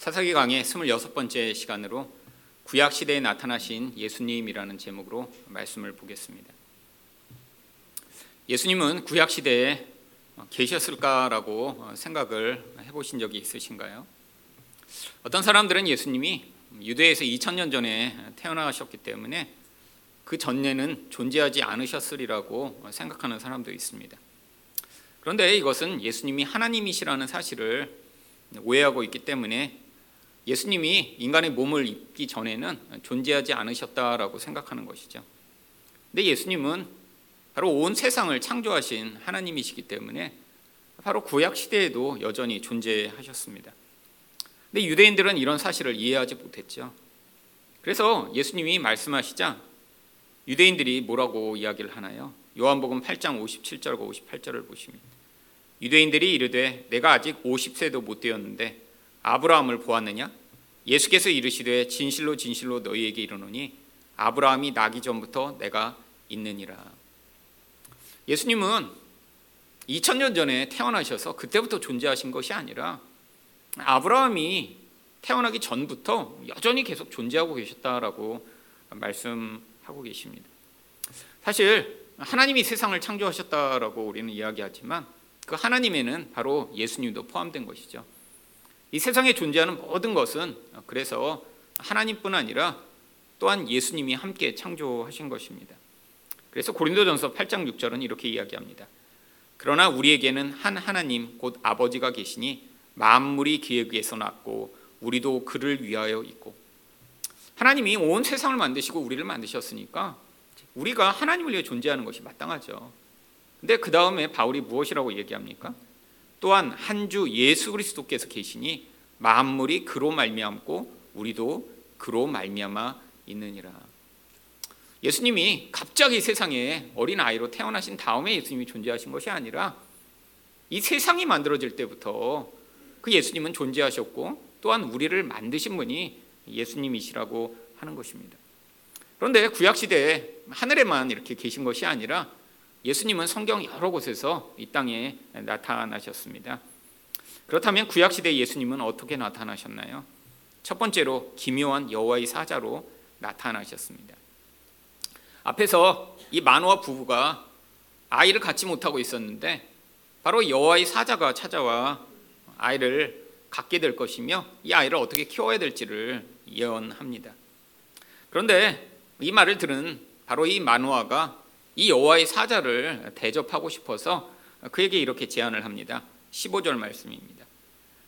사사기 강의 26번째 시간으로 구약 시대에 나타나신 예수님이라는 제목으로 말씀을 보겠습니다. 예수님은 구약 시대에 계셨을까라고 생각을 해보신 적이 있으신가요? 어떤 사람들은 예수님이 유대에서 2000년 전에 태어나셨기 때문에 그 전에는 존재하지 않으셨으리라고 생각하는 사람도 있습니다. 그런데 이것은 예수님이 하나님이시라는 사실을 오해하고 있기 때문에 예수님이 인간의 몸을 입기 전에는 존재하지 않으셨다라고 생각하는 것이죠. 근데 예수님은 바로 온 세상을 창조하신 하나님이시기 때문에 바로 구약 시대에도 여전히 존재하셨습니다. 근데 유대인들은 이런 사실을 이해하지 못했죠. 그래서 예수님이 말씀하시자 유대인들이 뭐라고 이야기를 하나요? 요한복음 8장 57절과 58절을 보시면 유대인들이 이르되 내가 아직 50세도 못 되었는데 아브라함을 보았느냐? 예수께서 이르시되 진실로 진실로 너희에게 이르노니 아브라함이 나기 전부터 내가 있느니라. 예수님은 2000년 전에 태어나셔서 그때부터 존재하신 것이 아니라 아브라함이 태어나기 전부터 여전히 계속 존재하고 계셨다라고 말씀하고 계십니다. 사실 하나님이 세상을 창조하셨다라고 우리는 이야기하지만 그 하나님에는 바로 예수님도 포함된 것이죠. 이 세상에 존재하는 모든 것은 그래서 하나님뿐 아니라 또한 예수님이 함께 창조하신 것입니다. 그래서 고린도전서 8장 6절은 이렇게 이야기합니다. 그러나 우리에게는 한 하나님 곧 아버지가 계시니 만물이 의해서 났고 우리도 그를 위하여 있고 하나님이 온 세상을 만드시고 우리를 만드셨으니까 우리가 하나님을 위해 존재하는 것이 마땅하죠. 근데 그 다음에 바울이 무엇이라고 얘기합니까? 또한 한 주 예수 그리스도께서 계시니 만물이 그로 말미암고 우리도 그로 말미암아 있느니라. 예수님이 갑자기 세상에 어린 아이로 태어나신 다음에 예수님이 존재하신 것이 아니라 이 세상이 만들어질 때부터 그 예수님은 존재하셨고 또한 우리를 만드신 분이 예수님이시라고 하는 것입니다. 그런데 구약 시대에 하늘에만 이렇게 계신 것이 아니라 예수님은 성경 여러 곳에서 이 땅에 나타나셨습니다. 그렇다면 구약 시대 예수님은 어떻게 나타나셨나요? 첫 번째로 기묘한 여호와의 사자로 나타나셨습니다. 앞에서 이 만화 부부가 아이를 갖지 못하고 있었는데 바로 여호와의 사자가 찾아와 아이를 갖게 될 것이며 이 아이를 어떻게 키워야 될지를 예언합니다. 그런데 이 말을 들은 바로 이 만화가 이 여호와의 사자를 대접하고 싶어서 그에게 이렇게 제안을 합니다. 15절 말씀입니다.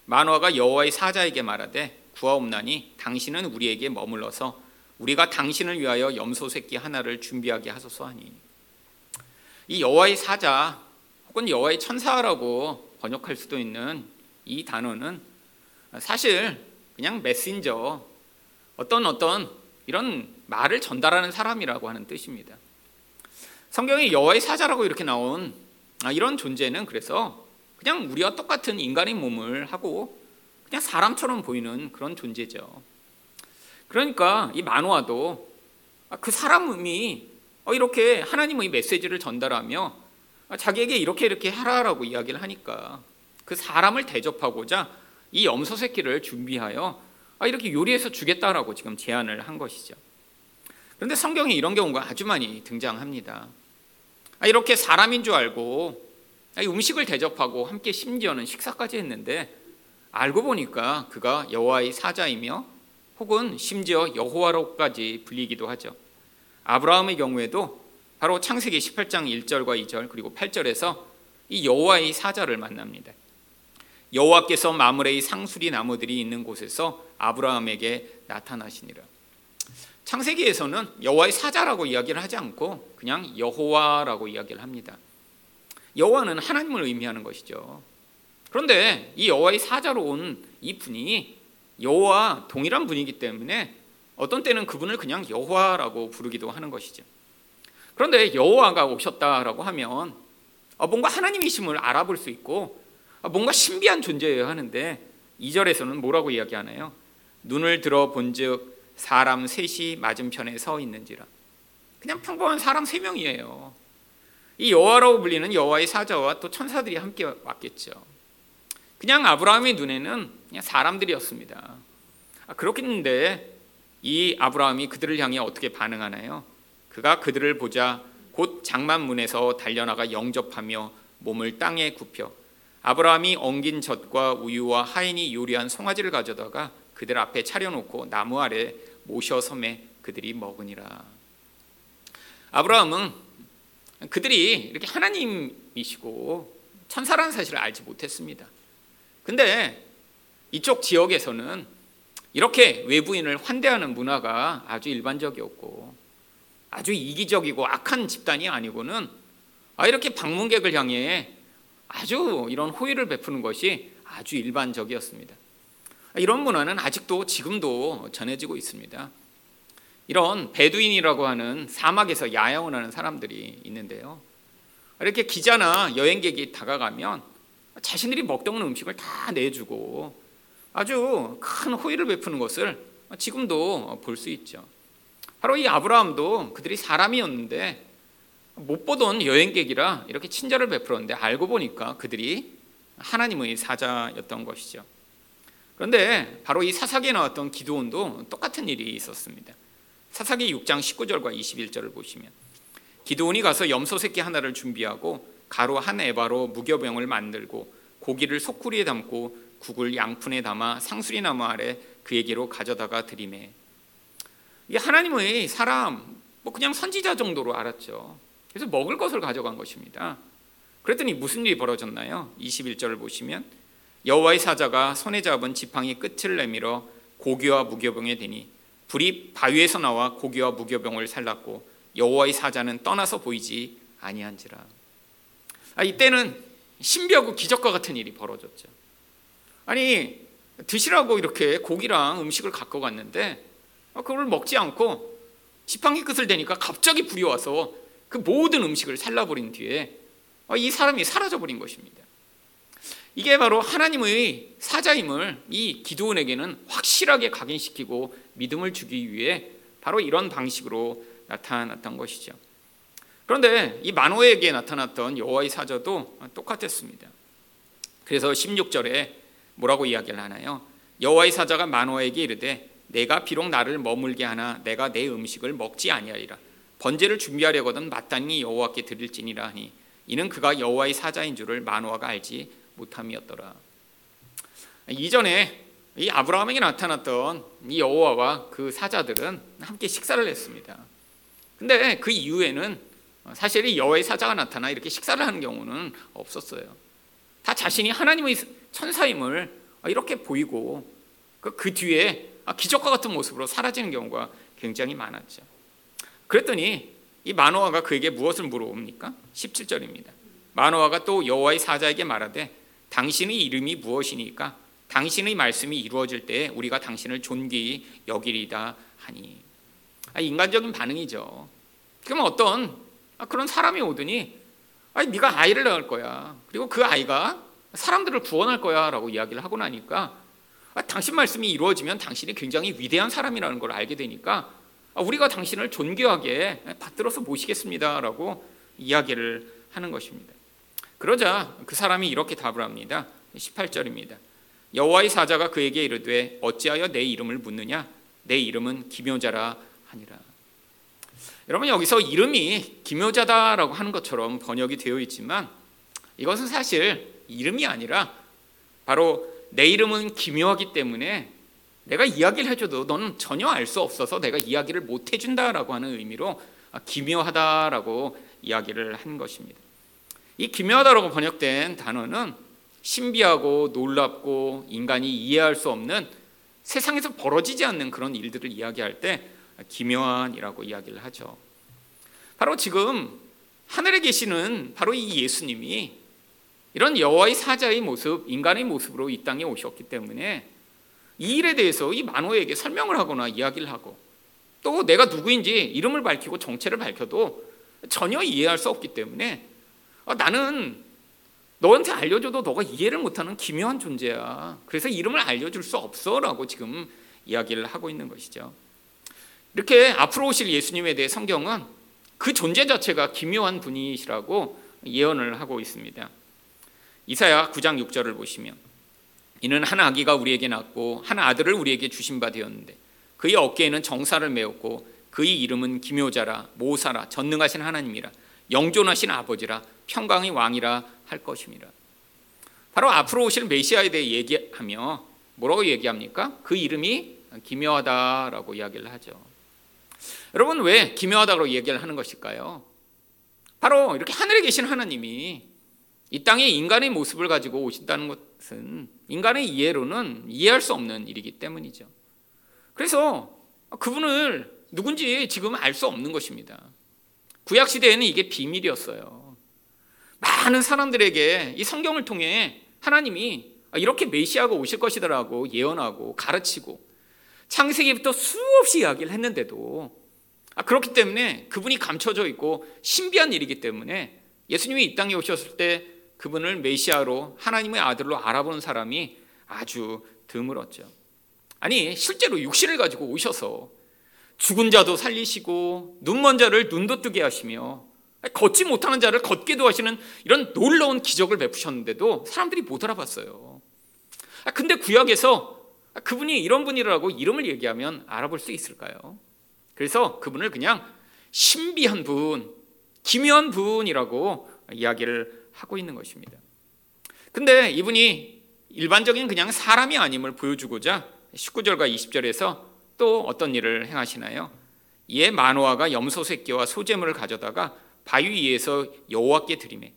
만화가 여호와의 사자에게 말하되 구하옵나니 당신은 우리에게 머물러서 우리가 당신을 위하여 염소 새끼 하나를 준비하게 하소서 하니 이 여호와의 사자 혹은 여호와의 천사라고 번역할 수도 있는 이 단어는 사실 그냥 메신저 어떤 어떤 이런 말을 전달하는 사람이라고 하는 뜻입니다. 성경에 여호와의 사자라고 이렇게 나온 아, 이런 존재는 그래서 그냥 우리와 똑같은 인간의 몸을 하고 그냥 사람처럼 보이는 그런 존재죠. 그러니까 이 만화도 아, 그 사람이 어, 이렇게 하나님의 메시지를 전달하며 아, 자기에게 이렇게 이렇게 하라라고 이야기를 하니까 그 사람을 대접하고자 이 염소 새끼를 준비하여 이렇게 요리해서 주겠다라고 지금 제안을 한 것이죠. 그런데 성경에 이런 경우가 아주 많이 등장합니다. 아, 이렇게 사람인 줄 알고 음식을 대접하고 함께 심지어는 식사까지 했는데 알고 보니까 그가 여호와의 사자이며 혹은 심지어 여호와로까지 불리기도 하죠. 아브라함의 경우에도 바로 창세기 18장 1절과 2절 그리고 8절에서 이 여호와의 사자를 만납니다. 여호와께서 마므레의 상수리 나무들이 있는 곳에서 아브라함에게 나타나시니라. 창세기에서는 여호와의 사자라고 이야기를 하지 않고 그냥 여호와라고 이야기를 합니다. 여호와는 하나님을 의미하는 것이죠. 그런데 이 여호와의 사자로 온 이 분이 여호와 동일한 분이기 때문에 어떤 때는 그분을 그냥 여호와라고 부르기도 하는 것이죠. 그런데 여호와가 오셨다라고 하면 어, 뭔가 하나님이심을 알아볼 수 있고 어, 뭔가 신비한 존재여야 하는데 2절에서는 뭐라고 이야기하나요? 눈을 들어 본즉 사람 셋이 맞은편에 서 있는지라. 그냥 평범한 사람 세 명이에요. 이 여호와라고 불리는 여호와의 사자와 또 천사들이 함께 왔겠죠. 그냥 아브라함의 눈에는 그냥 사람들이었습니다. 아, 그렇겠는데 이 아브라함이 그들을 향해 어떻게 반응하나요? 그가 그들을 보자 곧 장만문에서 달려나가 영접하며 몸을 땅에 굽혀 아브라함이 엉긴 젖과 우유와 하인이 요리한 송아지를 가져다가 그들 앞에 차려놓고 나무 아래 모셔 섬에 그들이 먹으니라. 아브라함은 그들이 이렇게 하나님이시고 천사라는 사실을 알지 못했습니다. 근데 이쪽 지역에서는 이렇게 외부인을 환대하는 문화가 아주 일반적이었고 아주 이기적이고 악한 집단이 아니고는 아 이렇게 방문객을 향해 아주 이런 호의를 베푸는 것이 아주 일반적이었습니다. 이런 문화는 아직도 지금도 전해지고 있습니다. 이런 베두인이라고 하는 사막에서 야영을 하는 사람들이 있는데요. 이렇게 기자나 여행객이 다가가면 자신들이 먹던 음식을 다 내주고 아주 큰 호의를 베푸는 것을 지금도 볼 수 있죠. 바로 이 아브라함도 그들이 사람이었는데 못 보던 여행객이라 이렇게 친절을 베풀었는데 알고 보니까 그들이 하나님의 사자였던 것이죠. 그런데 바로 이 사사기에 나왔던 기도원도 똑같은 일이 있었습니다. 사사기 6장 19절과 21절을 보시면 기도원이 가서 염소 새끼 하나를 준비하고 가루 한 에바로 무교병을 만들고 고기를 소쿠리에 담고 국을 양푼에 담아 상수리 나무 아래 그에게로 가져다가 드리매 이 하나님의 사람 뭐 그냥 선지자 정도로 알았죠. 그래서 먹을 것을 가져간 것입니다. 그랬더니 무슨 일이 벌어졌나요? 21절을 보시면 여호와의 사자가 손에 잡은 지팡이 끝을 내밀어 고기와 무교병에 대니 불이 바위에서 나와 고기와 무교병을 살랐고 여호와의 사자는 떠나서 보이지 아니한지라. 아, 이때는 신비하고 기적과 같은 일이 벌어졌죠. 아니 드시라고 이렇게 고기랑 음식을 갖고 갔는데 아, 그걸 먹지 않고 지팡이 끝을 대니까 갑자기 불이 와서 그 모든 음식을 살라버린 뒤에 아, 이 사람이 사라져버린 것입니다. 이게 바로 하나님의 사자임을 이 기도원에게는 확실하게 각인시키고 믿음을 주기 위해 바로 이런 방식으로 나타났던 것이죠. 그런데 이 마노에게 나타났던 여호와의 사자도 똑같았습니다. 그래서 16절에 뭐라고 이야기를 하나요? 여호와의 사자가 마노에게 이르되 내가 비록 나를 머물게 하나 내가 내 음식을 먹지 아니하리라. 번제를 준비하려거든 마땅히 여호와께 드릴지니라 하니 이는 그가 여호와의 사자인 줄을 마노아가 알지 못함이었더라. 이전에 이 아브라함에게 나타났던 이 여호와와 그 사자들은 함께 식사를 했습니다. 근데 그 이후에는 사실 이 여호와의 사자가 나타나 이렇게 식사를 하는 경우는 없었어요. 다 자신이 하나님의 천사임을 이렇게 보이고 그, 그 뒤에 기적과 같은 모습으로 사라지는 경우가 굉장히 많았죠. 그랬더니 이 마노아가 그에게 무엇을 물어옵니까? 17절입니다. 마노아가 또 여호와의 사자에게 말하되 당신의 이름이 무엇이니까 당신의 말씀이 이루어질 때 우리가 당신을 존귀히 여기리다 하니 아, 인간적인 반응이죠. 그러면 어떤 아, 그런 사람이 오더니 아니 네가 아이를 낳을 거야. 그리고 그 아이가 사람들을 구원할 거야라고 이야기를 하고 나니까 아, 당신 말씀이 이루어지면 당신이 굉장히 위대한 사람이라는 걸 알게 되니까 우리가 당신을 존귀하게 받들어서 모시겠습니다라고 이야기를 하는 것입니다. 그러자 그 사람이 이렇게 답을 합니다. 18절입니다. 여호와의 사자가 그에게 이르되 어찌하여 내 이름을 묻느냐 내 이름은 기묘자라 하니라. 여러분 여기서 이름이 기묘자다라고 하는 것처럼 번역이 되어 있지만 이것은 사실 이름이 아니라 바로 내 이름은 기묘하기 때문에 내가 이야기를 해줘도 너는 전혀 알 수 없어서 내가 이야기를 못 해준다라고 하는 의미로 기묘하다라고 이야기를 한 것입니다. 이 기묘하다라고 번역된 단어는 신비하고 놀랍고 인간이 이해할 수 없는 세상에서 벌어지지 않는 그런 일들을 이야기할 때 기묘한이라고 이야기를 하죠. 바로 지금 하늘에 계시는 바로 이 예수님이 이런 여호와의 사자의 모습, 인간의 모습으로 이 땅에 오셨기 때문에 이 일에 대해서 이 만호에게 설명을 하거나 이야기를 하고 또 내가 누구인지 이름을 밝히고 정체를 밝혀도 전혀 이해할 수 없기 때문에 아, 나는 너한테 알려줘도 너가 이해를 못하는 기묘한 존재야. 그래서 이름을 알려줄 수 없어라고 지금 이야기를 하고 있는 것이죠. 이렇게 앞으로 오실 예수님에 대해 성경은 그 존재 자체가 기묘한 분이시라고 예언을 하고 있습니다. 이사야 9장 6절을 보시면 이는 한 아기가 우리에게 낳고 한 아들을 우리에게 주신 바 되었는데 그의 어깨에는 정사를 메었고 그의 이름은 기묘자라 모사라 전능하신 하나님이라 영존하신 아버지라 평강의 왕이라 할 것입니다. 바로 앞으로 오실 메시아에 대해 얘기하며 뭐라고 얘기합니까? 그 이름이 기묘하다라고 이야기를 하죠. 여러분 왜 기묘하다고 얘기를 하는 것일까요? 바로 이렇게 하늘에 계신 하나님이 이 땅에 인간의 모습을 가지고 오신다는 것은 인간의 이해로는 이해할 수 없는 일이기 때문이죠. 그래서 그분을 누군지 지금 알 수 없는 것입니다. 구약 시대에는 이게 비밀이었어요. 많은 사람들에게 이 성경을 통해 하나님이 이렇게 메시아가 오실 것이더라고 예언하고 가르치고 창세기부터 수없이 이야기를 했는데도 아, 그렇기 때문에 그분이 감춰져 있고 신비한 일이기 때문에 예수님이 이 땅에 오셨을 때 그분을 메시아로 하나님의 아들로 알아보는 사람이 아주 드물었죠. 아니 실제로 육신을 가지고 오셔서 죽은 자도 살리시고 눈먼 자를 눈도 뜨게 하시며 걷지 못하는 자를 걷게도 하시는 이런 놀라운 기적을 베푸셨는데도 사람들이 못 알아봤어요. 아, 근데 구약에서 그분이 이런 분이라고 이름을 얘기하면 알아볼 수 있을까요? 그래서 그분을 그냥 신비한 분, 기묘한 분이라고 이야기를 하고 있는 것입니다. 근데 이분이 일반적인 그냥 사람이 아님을 보여주고자 19절과 20절에서 또 어떤 일을 행하시나요? 이에 마노아가 염소 새끼와 소재물을 가져다가 바위 위에서 여호와께 드리매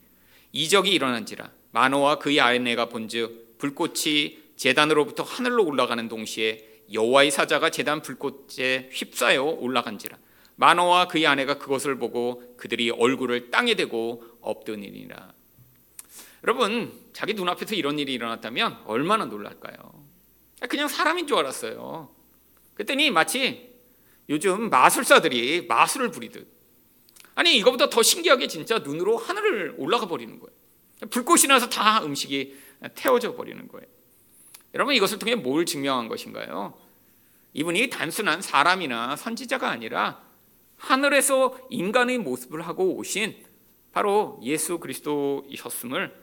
이적이 일어난지라 마노아 그의 아내가 본즉 불꽃이 제단으로부터 하늘로 올라가는 동시에 여호와의 사자가 제단 불꽃에 휩싸여 올라간지라 마노와 그의 아내가 그것을 보고 그들이 얼굴을 땅에 대고 엎드니라 여러분 자기 눈앞에서 이런 일이 일어났다면 얼마나 놀랄까요? 그냥 사람인 줄 알았어요. 그랬더니 마치 요즘 마술사들이 마술을 부리듯 아니 이거보다 더 신기하게 진짜 눈으로 하늘을 올라가 버리는 거예요. 불꽃이 나서 다 음식이 태워져 버리는 거예요. 여러분 이것을 통해 뭘 증명한 것인가요? 이분이 단순한 사람이나 선지자가 아니라 하늘에서 인간의 모습을 하고 오신 바로 예수 그리스도이셨음을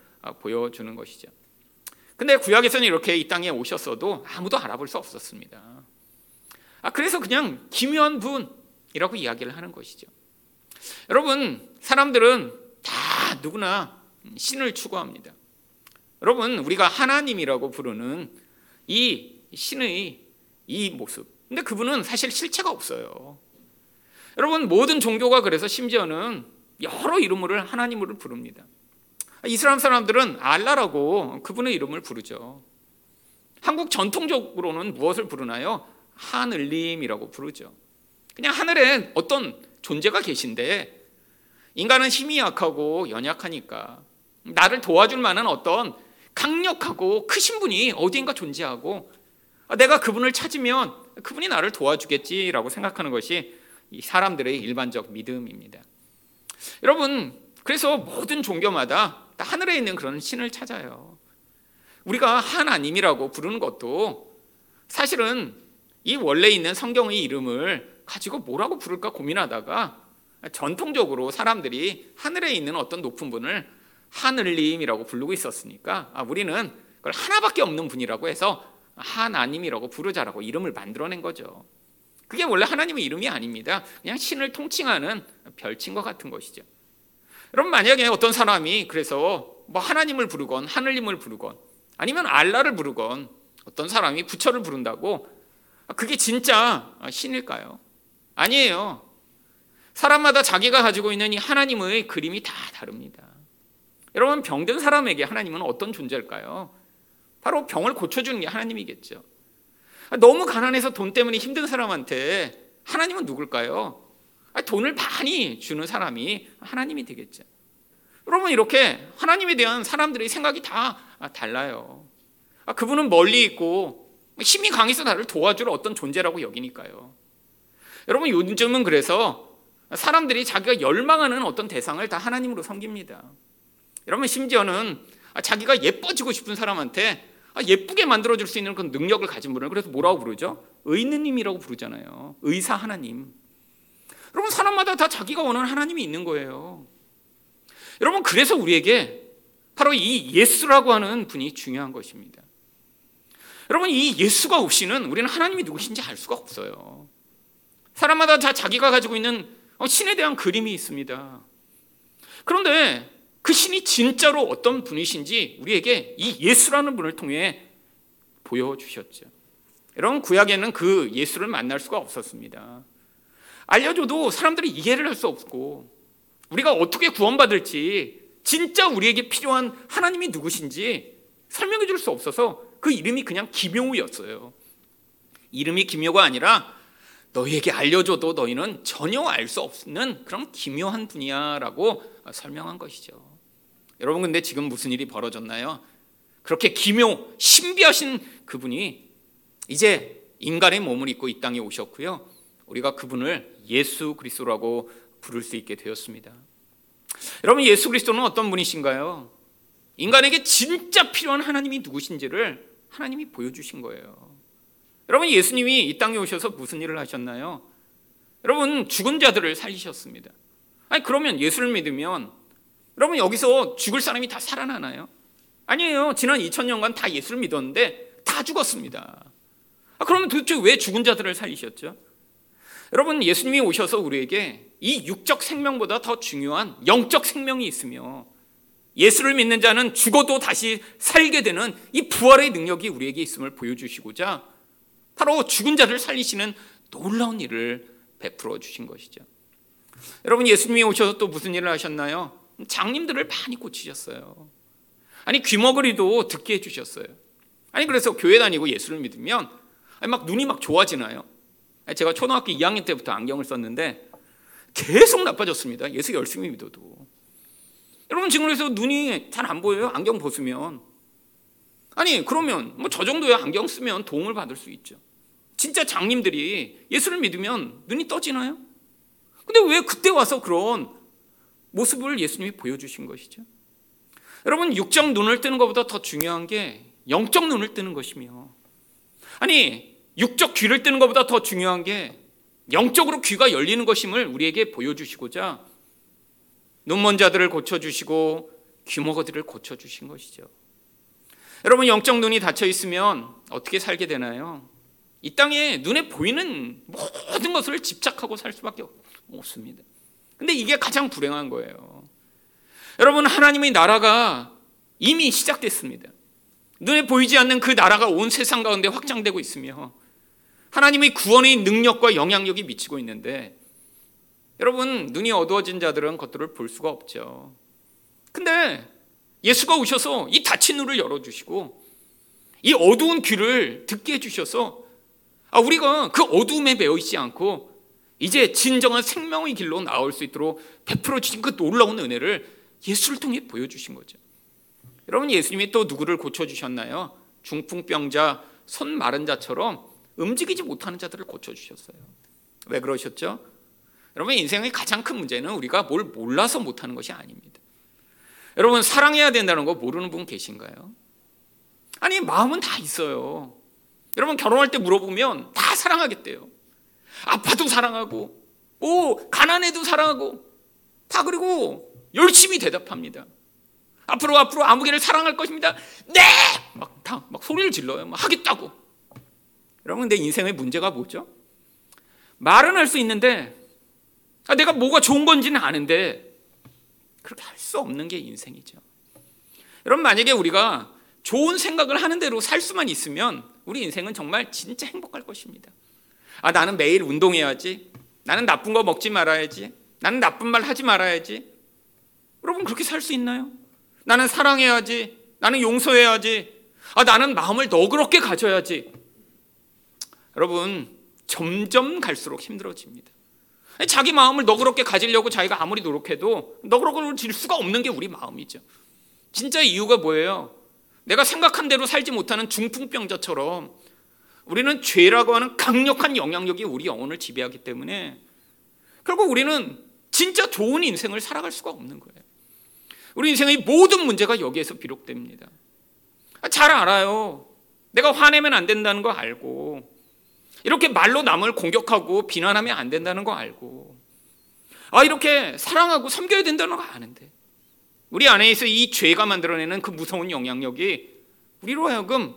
보여주는 것이죠. 근데 구약에서는 이렇게 이 땅에 오셨어도 아무도 알아볼 수 없었습니다. 아, 그래서 그냥 기묘한 분이라고 이야기를 하는 것이죠. 여러분, 사람들은 다 누구나 신을 추구합니다. 여러분, 우리가 하나님이라고 부르는 이 신의 이 모습. 근데 그분은 사실 실체가 없어요. 여러분, 모든 종교가 그래서 심지어는 여러 이름을 하나님으로 부릅니다. 이슬람 사람들은 알라라고 그분의 이름을 부르죠. 한국 전통적으로는 무엇을 부르나요? 하늘님이라고 부르죠. 그냥 하늘에 어떤 존재가 계신데 인간은 힘이 약하고 연약하니까 나를 도와줄 만한 어떤 강력하고 크신 분이 어디인가 존재하고 내가 그분을 찾으면 그분이 나를 도와주겠지라고 생각하는 것이 사람들의 일반적 믿음입니다. 여러분, 그래서 모든 종교마다 하늘에 있는 그런 신을 찾아요. 우리가 하나님이라고 부르는 것도 사실은 이 원래 있는 성경의 이름을 가지고 뭐라고 부를까 고민하다가 전통적으로 사람들이 하늘에 있는 어떤 높은 분을 하늘님이라고 부르고 있었으니까 아, 우리는 그걸 하나밖에 없는 분이라고 해서 하나님이라고 부르자라고 이름을 만들어낸 거죠. 그게 원래 하나님의 이름이 아닙니다. 그냥 신을 통칭하는 별칭 과 같은 것이죠. 여러분 만약에 어떤 사람이 그래서 뭐 하나님을 부르건 하늘님을 부르건 아니면 알라를 부르건 어떤 사람이 부처를 부른다고 그게 진짜 신일까요? 아니에요. 사람마다 자기가 가지고 있는 이 하나님의 그림이 다 다릅니다. 여러분 병든 사람에게 하나님은 어떤 존재일까요? 바로 병을 고쳐주는 게 하나님이겠죠. 너무 가난해서 돈 때문에 힘든 사람한테 하나님은 누굴까요? 돈을 많이 주는 사람이 하나님이 되겠죠. 여러분 이렇게 하나님에 대한 사람들의 생각이 다 달라요. 그분은 멀리 있고 힘이 강해서 나를 도와줄 어떤 존재라고 여기니까요. 여러분 요즘은 그래서 사람들이 자기가 열망하는 어떤 대상을 다 하나님으로 섬깁니다. 여러분 심지어는 자기가 예뻐지고 싶은 사람한테 예쁘게 만들어줄 수 있는 그 능력을 가진 분을 그래서 뭐라고 부르죠? 의느님이라고 부르잖아요. 의사 하나님. 여러분 사람마다 다 자기가 원하는 하나님이 있는 거예요. 여러분 그래서 우리에게 바로 이 예수라고 하는 분이 중요한 것입니다. 여러분 이 예수가 없이는 우리는 하나님이 누구신지 알 수가 없어요. 사람마다 다 자기가 가지고 있는 어, 신에 대한 그림이 있습니다. 그런데 그 신이 진짜로 어떤 분이신지 우리에게 이 예수라는 분을 통해 보여주셨죠. 여러분 구약에는 그 예수를 만날 수가 없었습니다. 알려줘도 사람들이 이해를 할 수 없고 우리가 어떻게 구원받을지 진짜 우리에게 필요한 하나님이 누구신지 설명해 줄 수 없어서 그 이름이 그냥 기묘였어요. 이름이 기묘가 아니라 너희에게 알려줘도 너희는 전혀 알 수 없는 그런 기묘한 분이야라고 설명한 것이죠. 여러분 근데 지금 무슨 일이 벌어졌나요? 그렇게 기묘 신비하신 그분이 이제 인간의 몸을 입고 이 땅에 오셨고요. 우리가 그분을 예수 그리스도라고 부를 수 있게 되었습니다. 여러분 예수 그리스도는 어떤 분이신가요? 인간에게 진짜 필요한 하나님이 누구신지를 하나님이 보여주신 거예요. 여러분 예수님이 이 땅에 오셔서 무슨 일을 하셨나요? 여러분 죽은 자들을 살리셨습니다. 아니 그러면 예수를 믿으면 여러분 여기서 죽을 사람이 다 살아나나요? 아니에요. 지난 2000년간 다 예수를 믿었는데 다 죽었습니다. 아, 그러면 도대체 왜 죽은 자들을 살리셨죠? 여러분 예수님이 오셔서 우리에게 이 육적 생명보다 더 중요한 영적 생명이 있으며 예수를 믿는 자는 죽어도 다시 살게 되는 이 부활의 능력이 우리에게 있음을 보여주시고자 바로 죽은 자를 살리시는 놀라운 일을 베풀어 주신 것이죠. 여러분 예수님이 오셔서 또 무슨 일을 하셨나요? 장님들을 많이 고치셨어요. 아니 귀머거리도 듣게 해주셨어요. 아니 그래서 교회 다니고 예수를 믿으면 아니 막 눈이 막 좋아지나요? 제가 초등학교 2학년 때부터 안경을 썼는데 계속 나빠졌습니다. 예수 열심히 믿어도. 여러분 지금 그래서 눈이 잘 안 보여요? 안경 벗으면. 아니 그러면 뭐 저 정도의 안경 쓰면 도움을 받을 수 있죠. 진짜 장님들이 예수를 믿으면 눈이 떠지나요? 근데 왜 그때 와서 그런 모습을 예수님이 보여주신 것이죠? 여러분 육적 눈을 뜨는 것보다 더 중요한 게 영적 눈을 뜨는 것이며 아니 육적 귀를 뜨는 것보다 더 중요한 게 영적으로 귀가 열리는 것임을 우리에게 보여주시고자 눈먼 자들을 고쳐주시고 귀머거들을 고쳐주신 것이죠. 여러분 영적 눈이 닫혀 있으면 어떻게 살게 되나요? 이 땅에 눈에 보이는 모든 것을 집착하고 살 수밖에 없습니다. 근데 이게 가장 불행한 거예요. 여러분 하나님의 나라가 이미 시작됐습니다. 눈에 보이지 않는 그 나라가 온 세상 가운데 확장되고 있으며 하나님의 구원의 능력과 영향력이 미치고 있는데 여러분 눈이 어두워진 자들은 그것들을 볼 수가 없죠. 근데 예수가 오셔서 이 닫힌 눈을 열어주시고 이 어두운 귀를 듣게 해주셔서 아, 우리가 그 어두움에 매여 있지 않고 이제 진정한 생명의 길로 나올 수 있도록 베풀어 주신 그 놀라운 은혜를 예수를 통해 보여주신 거죠. 여러분 예수님이 또 누구를 고쳐 주셨나요? 중풍병자, 손 마른 자처럼 움직이지 못하는 자들을 고쳐 주셨어요. 왜 그러셨죠? 여러분 인생의 가장 큰 문제는 우리가 뭘 몰라서 못하는 것이 아닙니다. 여러분 사랑해야 된다는 거 모르는 분 계신가요? 아니 마음은 다 있어요. 여러분 결혼할 때 물어보면 다 사랑하겠대요. 아파도 사랑하고, 오 가난해도 사랑하고, 다 그리고 열심히 대답합니다. 앞으로 앞으로 아무개를 사랑할 것입니다. 네, 막 다막 소리를 질러요. 막 하겠다고. 여러분 내 인생의 문제가 뭐죠? 말은 할 수 있는데 아, 내가 뭐가 좋은 건지는 아는데 그렇게 할 수 없는 게 인생이죠. 여러분 만약에 우리가 좋은 생각을 하는 대로 살 수만 있으면 우리 인생은 정말 진짜 행복할 것입니다. 아 나는 매일 운동해야지. 나는 나쁜 거 먹지 말아야지. 나는 나쁜 말 하지 말아야지. 여러분 그렇게 살 수 있나요? 나는 사랑해야지. 나는 용서해야지. 아 나는 마음을 너그럽게 가져야지. 여러분 점점 갈수록 힘들어집니다. 자기 마음을 너그럽게 가지려고 자기가 아무리 노력해도 너그러질 수가 없는 게 우리 마음이죠. 진짜 이유가 뭐예요? 내가 생각한 대로 살지 못하는 중풍병자처럼 우리는 죄라고 하는 강력한 영향력이 우리 영혼을 지배하기 때문에 결국 우리는 진짜 좋은 인생을 살아갈 수가 없는 거예요. 우리 인생의 모든 문제가 여기에서 비롯됩니다. 잘 알아요. 내가 화내면 안 된다는 거 알고 이렇게 말로 남을 공격하고 비난하면 안 된다는 거 알고. 아 이렇게 사랑하고 섬겨야 된다는 거 아는데. 우리 안에서 이 죄가 만들어내는 그 무서운 영향력이 우리로 하여금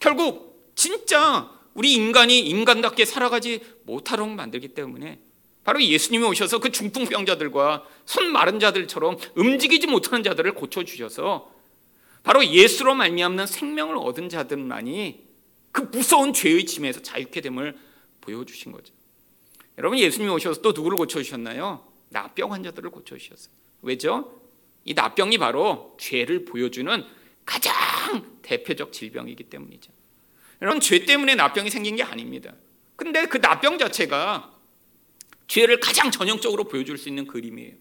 결국 진짜 우리 인간이 인간답게 살아가지 못하도록 만들기 때문에 바로 예수님이 오셔서 그 중풍병자들과 손 마른 자들처럼 움직이지 못하는 자들을 고쳐 주셔서 바로 예수로 말미암는 생명을 얻은 자들만이 그 무서운 죄의 짐에서 자유케 됨을 보여주신 거죠. 여러분 예수님이 오셔서 또 누구를 고쳐 주셨나요? 나병 환자들을 고쳐 주셨어요. 왜죠? 이 나병이 바로 죄를 보여주는 가장 대표적 질병이기 때문이죠. 여러분 죄 때문에 나병이 생긴 게 아닙니다. 근데 그 나병 자체가 죄를 가장 전형적으로 보여줄 수 있는 그림이에요.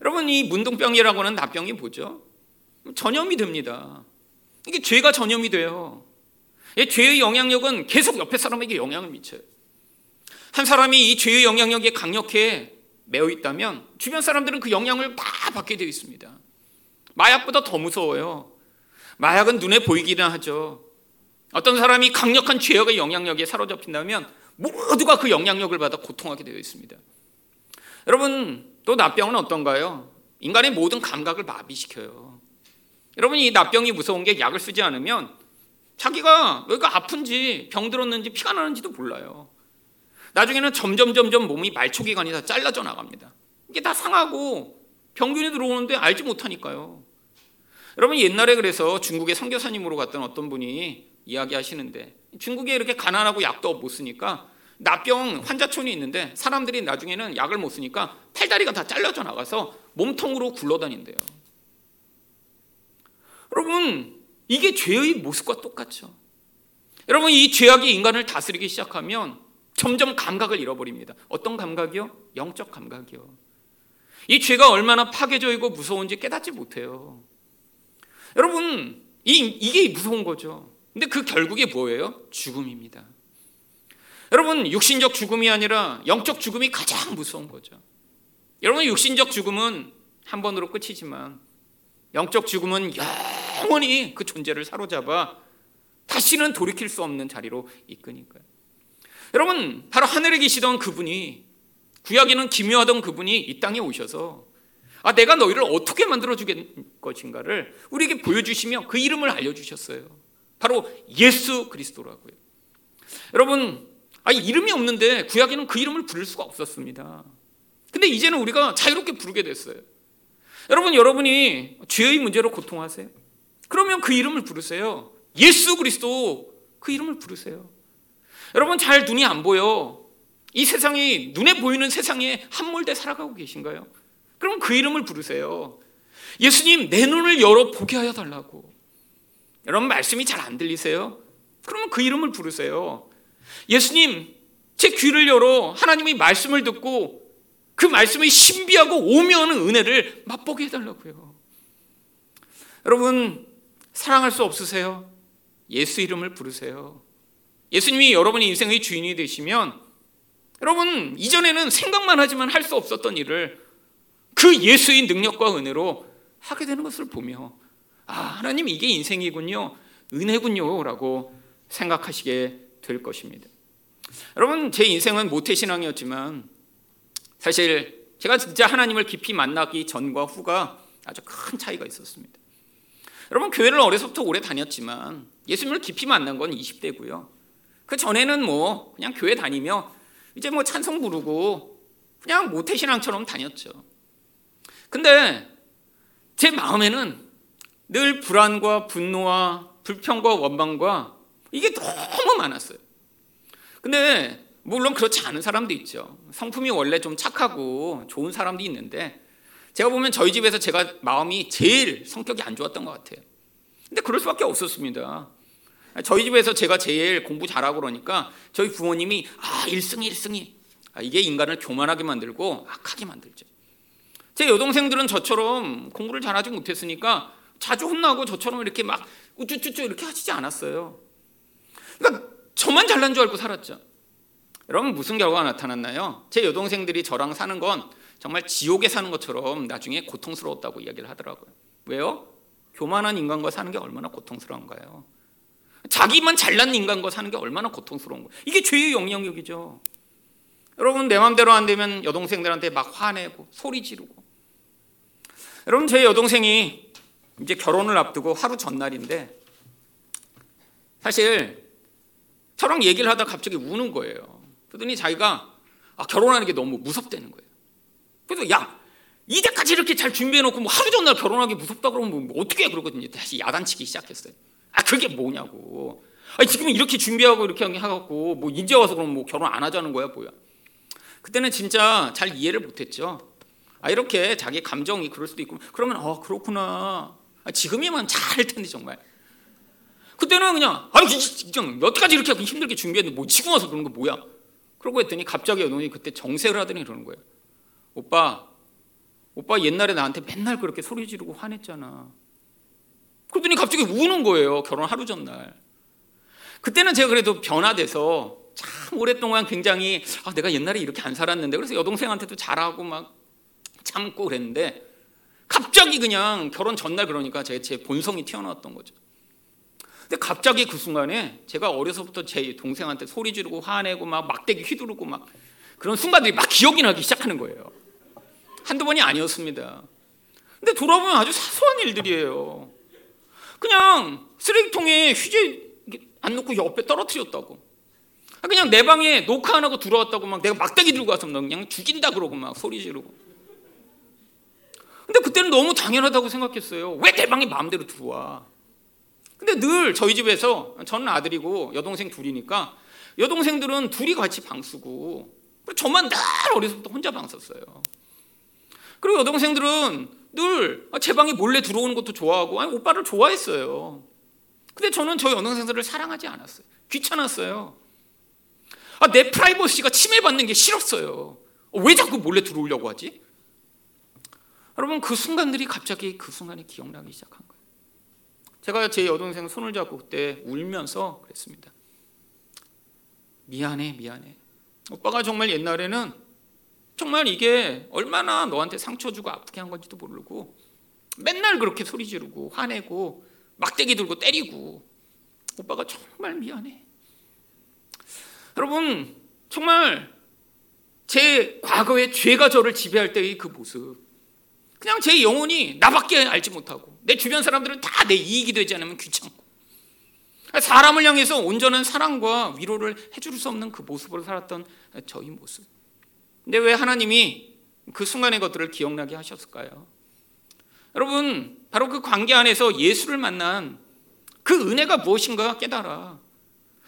여러분 이 문둥병이라고 하는 나병이 뭐죠? 전염이 됩니다. 이게 죄가 전염이 돼요. 죄의 영향력은 계속 옆에 사람에게 영향을 미쳐요. 한 사람이 이 죄의 영향력에 강력해 매어 있다면 주변 사람들은 그 영향을 다 받게 되어 있습니다. 마약보다 더 무서워요. 마약은 눈에 보이기는 하죠. 어떤 사람이 강력한 죄악의 영향력에 사로잡힌다면 모두가 그 영향력을 받아 고통하게 되어 있습니다. 여러분, 또 납병은 어떤가요? 인간의 모든 감각을 마비시켜요. 여러분, 이 납병이 무서운 게 약을 쓰지 않으면 자기가 여기가 아픈지 병 들었는지 피가 나는지도 몰라요. 나중에는 점점 점점 몸이 말초 기관이 다 잘라져 나갑니다. 이게 다 상하고 병균이 들어오는데 알지 못하니까요. 여러분 옛날에 그래서 중국에 선교사님으로 갔던 어떤 분이 이야기하시는데 중국에 이렇게 가난하고 약도 못 쓰니까 나병 환자촌이 있는데 사람들이 나중에는 약을 못 쓰니까 팔다리가 다 잘려져 나가서 몸통으로 굴러다닌대요. 여러분 이게 죄의 모습과 똑같죠. 여러분 이 죄악이 인간을 다스리기 시작하면 점점 감각을 잃어버립니다. 어떤 감각이요? 영적 감각이요. 이 죄가 얼마나 파괴적이고 무서운지 깨닫지 못해요. 여러분, 이, 이게 무서운 거죠. 근데 그 결국이 뭐예요? 죽음입니다. 여러분, 육신적 죽음이 아니라 영적 죽음이 가장 무서운 거죠. 여러분, 육신적 죽음은 한 번으로 끝이지만 영적 죽음은 영원히 그 존재를 사로잡아 다시는 돌이킬 수 없는 자리로 이끄니까요. 여러분, 바로 하늘에 계시던 그분이 구약에는 기묘하던 그분이 이 땅에 오셔서 아, 내가 너희를 어떻게 만들어 주겠 것인가를 우리에게 보여주시며 그 이름을 알려주셨어요. 바로 예수 그리스도라고요. 여러분, 아, 이름이 없는데 구약에는 그 이름을 부를 수가 없었습니다. 근데 이제는 우리가 자유롭게 부르게 됐어요. 여러분, 여러분이 죄의 문제로 고통하세요. 그러면 그 이름을 부르세요. 예수 그리스도 그 이름을 부르세요. 여러분 잘 눈이 안 보여. 이 세상이 눈에 보이는 세상에 함몰돼 살아가고 계신가요? 그럼 그 이름을 부르세요. 예수님 내 눈을 열어 보게 하여 달라고. 여러분 말씀이 잘 안 들리세요? 그러면 그 이름을 부르세요. 예수님 제 귀를 열어 하나님의 말씀을 듣고 그 말씀의 신비하고 오묘한 은혜를 맛보게 해달라고요. 여러분 사랑할 수 없으세요? 예수 이름을 부르세요. 예수님이 여러분의 인생의 주인이 되시면 여러분 이전에는 생각만 하지만 할 수 없었던 일을 그 예수의 능력과 은혜로 하게 되는 것을 보며 아 하나님 이게 인생이군요 은혜군요라고 생각하시게 될 것입니다. 여러분 제 인생은 모태 신앙이었지만 사실 제가 진짜 하나님을 깊이 만나기 전과 후가 아주 큰 차이가 있었습니다. 여러분 교회를 어려서부터 오래 다녔지만 예수님을 깊이 만난 건 20대고요. 그 전에는 뭐 그냥 교회 다니며 이제 뭐 찬송 부르고 그냥 모태신앙처럼 다녔죠. 근데 제 마음에는 늘 불안과 분노와 불평과 원망과 이게 너무 많았어요. 근데 물론 그렇지 않은 사람도 있죠. 성품이 원래 좀 착하고 좋은 사람도 있는데 제가 보면 저희 집에서 제가 마음이 제일 성격이 안 좋았던 것 같아요. 근데 그럴 수밖에 없었습니다. 저희 집에서 제가 제일 공부 잘하고 그러니까 저희 부모님이 아 1승이 1승이 아, 이게 인간을 교만하게 만들고 악하게 만들죠. 제 여동생들은 저처럼 공부를 잘하지 못했으니까 자주 혼나고 저처럼 이렇게 막 우쭈쭈쭈 이렇게 하시지 않았어요. 그러니까 저만 잘난 줄 알고 살았죠. 여러분 무슨 결과가 나타났나요? 제 여동생들이 저랑 사는 건 정말 지옥에 사는 것처럼 나중에 고통스러웠다고 이야기를 하더라고요. 왜요? 교만한 인간과 사는 게 얼마나 고통스러운가요? 자기만 잘난 인간과 사는 게 얼마나 고통스러운 거예요. 이게 죄의 영향력이죠. 여러분 내 마음대로 안 되면 여동생들한테 막 화내고 소리 지르고. 여러분 제 여동생이 이제 결혼을 앞두고 하루 전날인데 사실 저랑 얘기를 하다 갑자기 우는 거예요. 그러더니 자기가 아, 결혼하는 게 너무 무섭다는 거예요. 그래서 야 이제까지 이렇게 잘 준비해놓고 뭐 하루 전날 결혼하기 무섭다 그러면 뭐 어떻게 해 그러거든요. 다시 야단치기 시작했어요. 아 그게 뭐냐고. 아니 지금 이렇게 준비하고 이렇게 하갖고 뭐 이제 와서 그럼 뭐 결혼 안 하자는 거야 뭐야. 그때는 진짜 잘 이해를 못했죠. 아 이렇게 자기 감정이 그럴 수도 있고 그러면 어 그렇구나. 아, 지금이면 잘할 텐데 정말. 그때는 그냥 아니 그냥 여태까지 이렇게 힘들게 준비했는데 뭐 지금 와서 그런 거 뭐야? 그러고 했더니 갑자기 여동이 그때 정색을 하더니 그러는 거예요. 오빠, 오빠 옛날에 나한테 맨날 그렇게 소리 지르고 화냈잖아. 그러더니 갑자기 우는 거예요. 결혼 하루 전날. 그때는 제가 그래도 변화돼서 참 오랫동안 굉장히 아, 내가 옛날에 이렇게 안 살았는데 그래서 여동생한테도 잘하고 막 참고 그랬는데 갑자기 그냥 결혼 전날 그러니까 제, 제 본성이 튀어나왔던 거죠. 근데 갑자기 그 순간에 제가 어려서부터 제 동생한테 소리 지르고 화내고 막 막대기 휘두르고 막 그런 순간들이 막 기억이 나기 시작하는 거예요. 한두 번이 아니었습니다. 근데 돌아보면 아주 사소한 일들이에요. 그냥 쓰레기통에 휴지 안 놓고 옆에 떨어뜨렸다고. 그냥 내 방에 녹화 안 하고 들어왔다고 막 내가 막대기 들고 와서 그냥 죽인다 그러고 막 소리 지르고. 근데 그때는 너무 당연하다고 생각했어요. 왜 내 방에 마음대로 들어와? 근데 늘 저희 집에서 저는 아들이고 여동생 둘이니까 여동생들은 둘이 같이 방 쓰고 저만 늘 어려서부터 혼자 방 썼어요. 그리고 여동생들은 늘 제 방에 몰래 들어오는 것도 좋아하고 아니 오빠를 좋아했어요. 근데 저는 저 여동생들을 사랑하지 않았어요. 귀찮았어요. 아, 내 프라이버시가 침해받는 게 싫었어요. 왜 자꾸 몰래 들어오려고 하지? 여러분 그 순간들이 갑자기 그 순간에 기억나기 시작한 거예요. 제가 제 여동생 손을 잡고 그때 울면서 그랬습니다. 미안해, 미안해. 오빠가 정말 옛날에는 정말 이게 얼마나 너한테 상처 주고 아프게 한 건지도 모르고 맨날 그렇게 소리 지르고 화내고 막대기 들고 때리고 오빠가 정말 미안해. 여러분 정말 제 과거의 죄가 저를 지배할 때의 그 모습 그냥 제 영혼이 나밖에 알지 못하고 내 주변 사람들은 다 내 이익이 되지 않으면 귀찮고 사람을 향해서 온전한 사랑과 위로를 해줄 수 없는 그 모습으로 살았던 저희 모습. 근데 왜 하나님이 그 순간의 것들을 기억나게 하셨을까요? 여러분, 바로 그 관계 안에서 예수를 만난 그 은혜가 무엇인가 깨달아.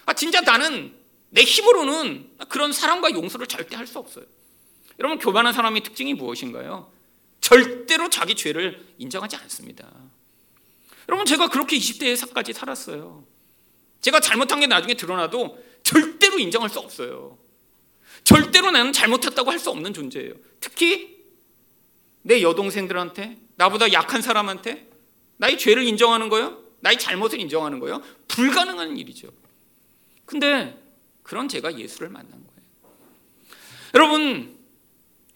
아, 진짜 나는 내 힘으로는 그런 사랑과 용서를 절대 할 수 없어요. 여러분, 교만한 사람의 특징이 무엇인가요? 절대로 자기 죄를 인정하지 않습니다. 여러분 제가 그렇게 20대에까지 살았어요. 제가 잘못한 게 나중에 드러나도 절대로 인정할 수 없어요. 절대로 나는 잘못했다고 할 수 없는 존재예요. 특히 내 여동생들한테 나보다 약한 사람한테 나의 죄를 인정하는 거요? 나의 잘못을 인정하는 거요? 불가능한 일이죠. 근데 그런 제가 예수를 만난 거예요. 여러분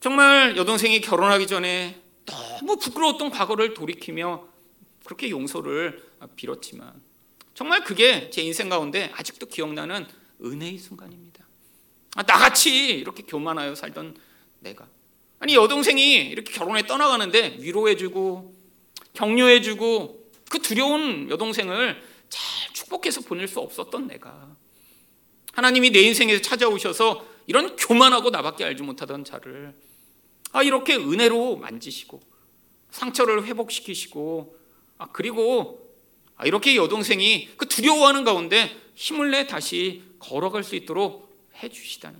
정말 여동생이 결혼하기 전에 너무 부끄러웠던 과거를 돌이키며 그렇게 용서를 빌었지만 정말 그게 제 인생 가운데 아직도 기억나는 은혜의 순간입니다. 아, 나같이 이렇게 교만하여 살던 내가. 아니 여동생이 이렇게 결혼에 떠나가는데 위로해주고 격려해주고 그 두려운 여동생을 잘 축복해서 보낼 수 없었던 내가. 하나님이 내 인생에서 찾아오셔서 이런 교만하고 나밖에 알지 못하던 자를 아 이렇게 은혜로 만지시고 상처를 회복시키시고 아 그리고 아, 이렇게 여동생이 그 두려워하는 가운데 힘을 내 다시 걸어갈 수 있도록 해 주시다니.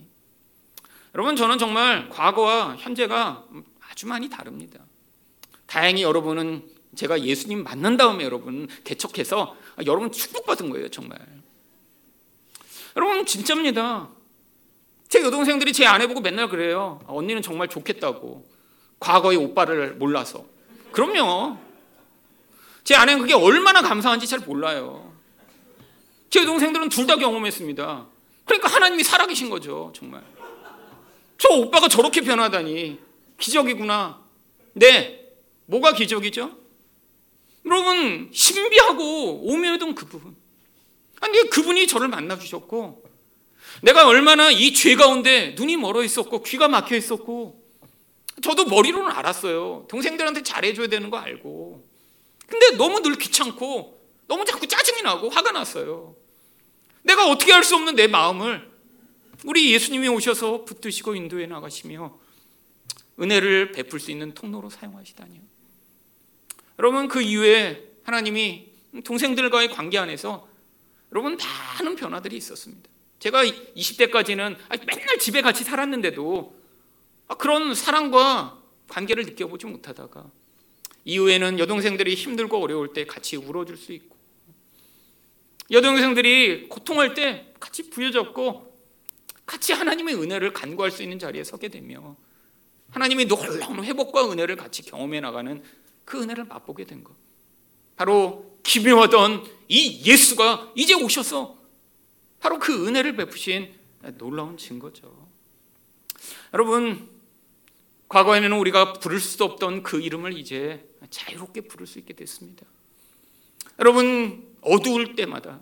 여러분 저는 정말 과거와 현재가 아주 많이 다릅니다. 다행히 여러분은 제가 예수님 만난 다음에 여러분 개척해서 아, 여러분 축복받은 거예요 정말. 여러분 진짜입니다. 제 여동생들이 제 아내 보고 맨날 그래요. 아, 언니는 정말 좋겠다고. 과거의 오빠를 몰라서. 그럼요. 제 아내는 그게 얼마나 감사한지 잘 몰라요. 제 동생들은 둘 다 경험했습니다. 그러니까 하나님이 살아계신 거죠, 정말. 저 오빠가 저렇게 변하다니 기적이구나. 네, 뭐가 기적이죠? 여러분 신비하고 오묘했던 그분. 아니 그분이 저를 만나 주셨고 내가 얼마나 이 죄 가운데 눈이 멀어 있었고 귀가 막혀 있었고 저도 머리로는 알았어요. 동생들한테 잘해줘야 되는 거 알고. 근데 너무 늘 귀찮고 너무 자꾸 짜증이 나고 화가 났어요. 내가 어떻게 할 수 없는 내 마음을 우리 예수님이 오셔서 붙드시고 인도해 나가시며 은혜를 베풀 수 있는 통로로 사용하시다니요. 여러분 그 이후에 하나님이 동생들과의 관계 안에서 여러분 많은 변화들이 있었습니다. 제가 20대까지는 맨날 집에 같이 살았는데도 그런 사랑과 관계를 느껴보지 못하다가 이후에는 여동생들이 힘들고 어려울 때 같이 울어줄 수 있고 여동생들이 고통할 때 같이 부여잡고 같이 하나님의 은혜를 간구할 수 있는 자리에 서게 되며 하나님의 놀라운 회복과 은혜를 같이 경험해 나가는 그 은혜를 맛보게 된 것. 바로 기묘하던 이 예수가 이제 오셔서 바로 그 은혜를 베푸신 놀라운 증거죠. 여러분, 과거에는 우리가 부를 수도 없던 그 이름을 이제 자유롭게 부를 수 있게 됐습니다. 여러분, 어두울 때마다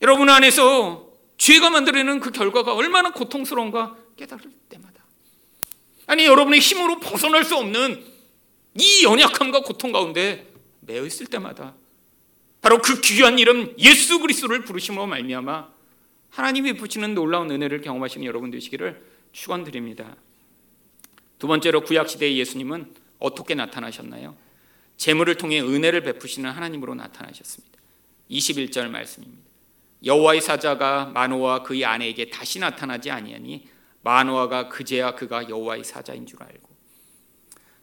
여러분 안에서 죄가 만들어내는 그 결과가 얼마나 고통스러운가 깨달을 때마다 아니 여러분의 힘으로 벗어날 수 없는 이 연약함과 고통 가운데 매여 있을 때마다 바로 그 귀한 이름 예수 그리스도를 부르심으로 말미암아 하나님이 부치는 놀라운 은혜를 경험하시는 여러분 되시기를 축원드립니다. 두 번째로 구약 시대의 예수님은 어떻게 나타나셨나요? 재물을 통해 은혜를 베푸시는 하나님으로 나타나셨습니다. 21절 말씀입니다. 여호와의 사자가 마노아 그의 아내에게 다시 나타나지 아니하니 마노아가 그제야 그가 여호와의 사자인 줄 알고.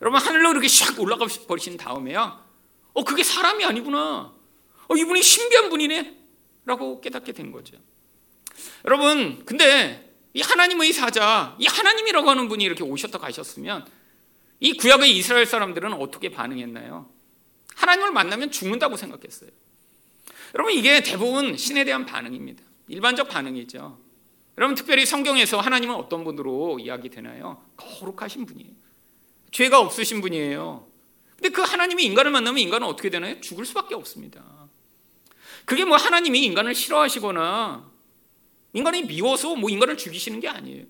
여러분 하늘로 이렇게 샥 올라가 버리신 다음에야 어 그게 사람이 아니구나. 어 이분이 신비한 분이네. 라고 깨닫게 된 거죠. 여러분 근데 이 하나님의 사자 이 하나님이라고 하는 분이 이렇게 오셨다 가셨으면 이 구약의 이스라엘 사람들은 어떻게 반응했나요? 하나님을 만나면 죽는다고 생각했어요 여러분 이게 대부분 신에 대한 반응입니다. 일반적 반응이죠. 여러분 특별히 성경에서 하나님은 어떤 분으로 이야기 되나요? 거룩하신 분이에요. 죄가 없으신 분이에요. 근데 그 하나님이 인간을 만나면 인간은 어떻게 되나요? 죽을 수밖에 없습니다. 그게 뭐 하나님이 인간을 싫어하시거나 인간이 미워서 뭐 인간을 죽이시는 게 아니에요.